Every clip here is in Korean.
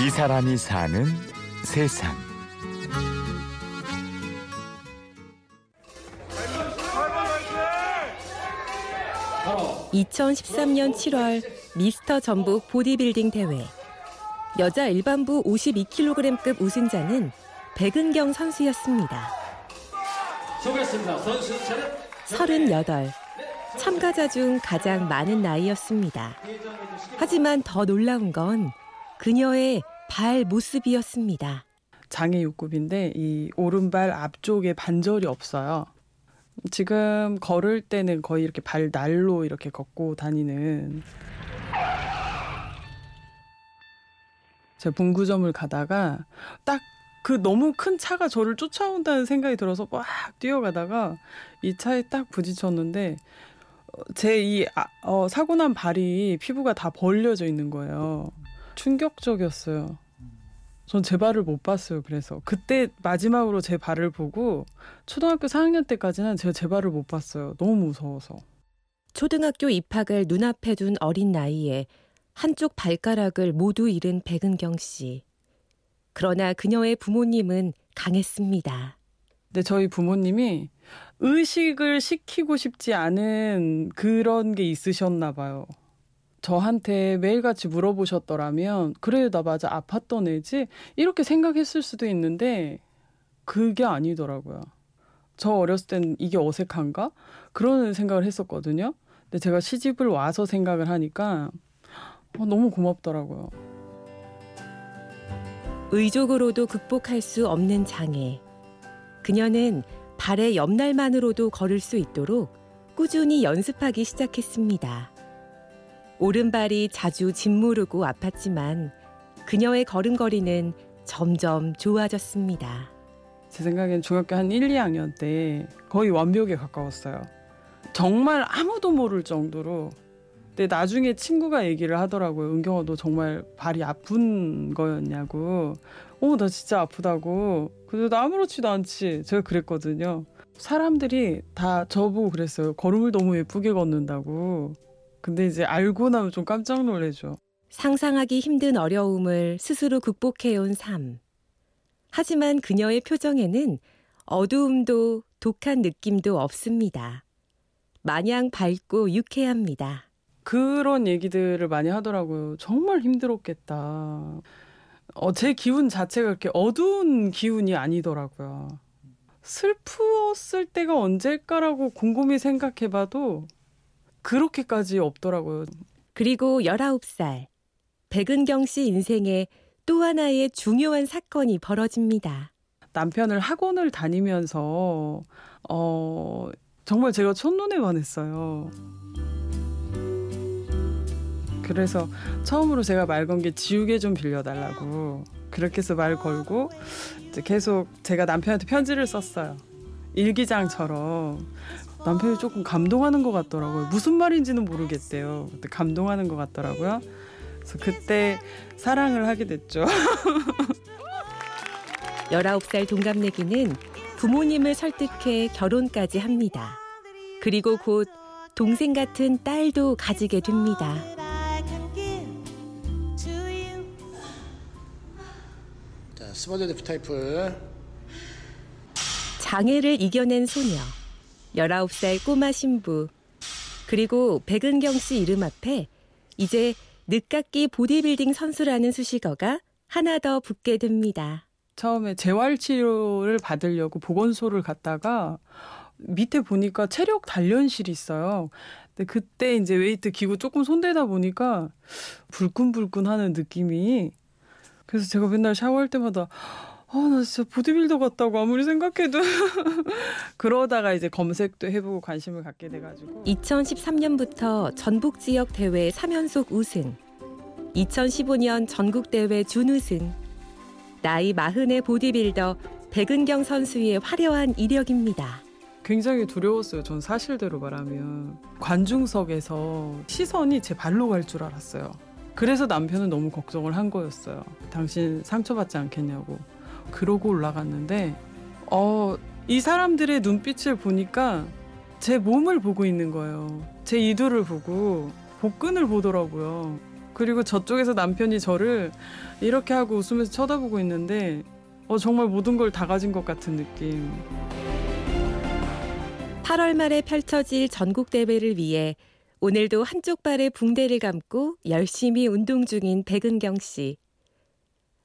이 사람이 사는 세상. 2013년 7월 미스터 전북 보디빌딩 대회. 여자 일반부 52kg급 우승자는 백은경 선수였습니다. 수고했습니다. 선수 차렷. 38. 참가자 중 가장 많은 나이였습니다. 하지만 더 놀라운 건 그녀의 발 모습이었습니다. 장애 육급인데 이 오른발 앞쪽에 반절이 없어요. 지금 걸을 때는 거의 이렇게 발 날로 이렇게 걷고 다니는 제가 분구점을 가다가 딱 그 너무 큰 차가 저를 쫓아온다는 생각이 들어서 막 뛰어가다가 이 차에 딱 부딪혔는데 제이 아, 어, 사고 난 발이 피부가 다 벌려져 있는 거예요. 충격적이었어요. 전 제 발을 못 봤어요. 그래서 그때 마지막으로 제 발을 보고 초등학교 4학년 때까지는 제가 제 발을 못 봤어요. 너무 무서워서. 초등학교 입학을 눈앞에 둔 어린 나이에 한쪽 발가락을 모두 잃은 백은경 씨. 그러나 그녀의 부모님은 강했습니다. 근데 저희 부모님이 의식을 시키고 싶지 않은 그런 게 있으셨나 봐요. 저한테 매일같이 물어보셨더라면 그래 나 맞아 아팠던 애지 이렇게 생각했을 수도 있는데 그게 아니더라고요. 저 어렸을 땐 이게 어색한가 그런 생각을 했었거든요. 근데 제가 시집을 와서 생각을 하니까 어, 너무 고맙더라고요. 의족으로도 극복할 수 없는 장애. 그녀는 발의 옆날만으로도 걸을 수 있도록 꾸준히 연습하기 시작했습니다. 오른발이 자주 짓무르고 아팠지만 그녀의 걸음걸이는 점점 좋아졌습니다. 제 생각엔 중학교 한 1, 2학년 때 거의 완벽에 가까웠어요. 정말 아무도 모를 정도로. 근데 나중에 친구가 얘기를 하더라고요. 은경아 너 정말 발이 아픈 거였냐고. 어, 나 진짜 아프다고. 근데 나 아무렇지도 않지. 제가 그랬거든요. 사람들이 다 저보고 그랬어요. 걸음을 너무 예쁘게 걷는다고. 근데 이제 알고 나면 좀 깜짝 놀래죠. 상상하기 힘든 어려움을 스스로 극복해온 삶. 하지만 그녀의 표정에는 어두움도 독한 느낌도 없습니다. 마냥 밝고 유쾌합니다. 그런 얘기들을 많이 하더라고요. 정말 힘들었겠다. 어, 제 기운 자체가 그렇게 어두운 기운이 아니더라고요. 슬프었을 때가 언제일까라고 곰곰이 생각해봐도 그렇게까지 없더라고요. 그리고 19살, 백은경 씨 인생에 또 하나의 중요한 사건이 벌어집니다. 남편을 학원을 다니면서 어 정말 제가 첫눈에 반했어요. 그래서 처음으로 제가 말 건 게 지우개 좀 빌려달라고 그렇게 해서 말 걸고 이제 계속 제가 남편한테 편지를 썼어요. 일기장처럼 남편이 조금 감동하는 것 같더라고요. 무슨 말인지는 모르겠대요. 그때 감동하는 것 같더라고요. 그래서 그때 사랑을 하게 됐죠. 19살 동갑내기는 부모님을 설득해 결혼까지 합니다. 그리고 곧 동생 같은 딸도 가지게 됩니다. 자, 스몰 데프 타이플. 장애를 이겨낸 소녀, 19살 꼬마 신부, 그리고 백은경 씨 이름 앞에 이제 늦깎이 보디빌딩 선수라는 수식어가 하나 더 붙게 됩니다. 처음에 재활 치료를 받으려고 보건소를 갔다가 밑에 보니까 체력 단련실이 있어요. 근데 그때 이제 웨이트 기구 조금 손대다 보니까 불끈불끈 하는 느낌이 그래서 제가 맨날 샤워할 때마다 아, 나 진짜 보디빌더 같다고 아무리 생각해도 그러다가 이제 검색도 해보고 관심을 갖게 돼가지고 2013년부터 전북 지역 대회 3연속 우승, 2015년 전국 대회 준우승, 나이 마흔의 보디빌더 백은경 선수의 화려한 이력입니다. 굉장히 두려웠어요. 전 사실대로 말하면 관중석에서 시선이 제 발로 갈 줄 알았어요. 그래서 남편은 너무 걱정을 한 거였어요. 당신 상처받지 않겠냐고. 그러고 올라갔는데 어, 이 사람들의 눈빛을 보니까 제 몸을 보고 있는 거예요. 제 이두를 보고 복근을 보더라고요. 그리고 저쪽에서 남편이 저를 이렇게 하고 웃으면서 쳐다보고 있는데 어, 정말 모든 걸 다 가진 것 같은 느낌. 8월 말에 펼쳐질 전국 대회를 위해 오늘도 한쪽 발에 붕대를 감고 열심히 운동 중인 백은경 씨.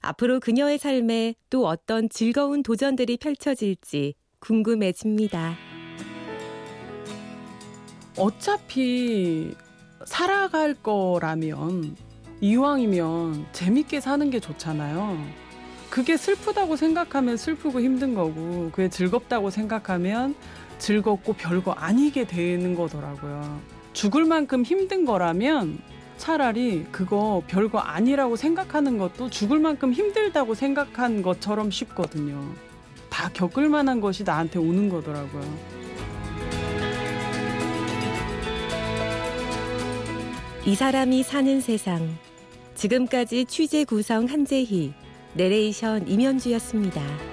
앞으로 그녀의 삶에 또 어떤 즐거운 도전들이 펼쳐질지 궁금해집니다. 어차피 살아갈 거라면 이왕이면 재밌게 사는 게 좋잖아요. 그게 슬프다고 생각하면 슬프고 힘든 거고, 그게 즐겁다고 생각하면 즐겁고 별거 아니게 되는 거더라고요. 죽을 만큼 힘든 거라면 차라리 그거 별거 아니라고 생각하는 것도 죽을 만큼 힘들다고 생각한 것처럼 쉽거든요. 다 겪을 만한 것이 나한테 오는 거더라고요. 이 사람이 사는 세상. 지금까지 취재 구성 한재희, 내레이션 임현주였습니다.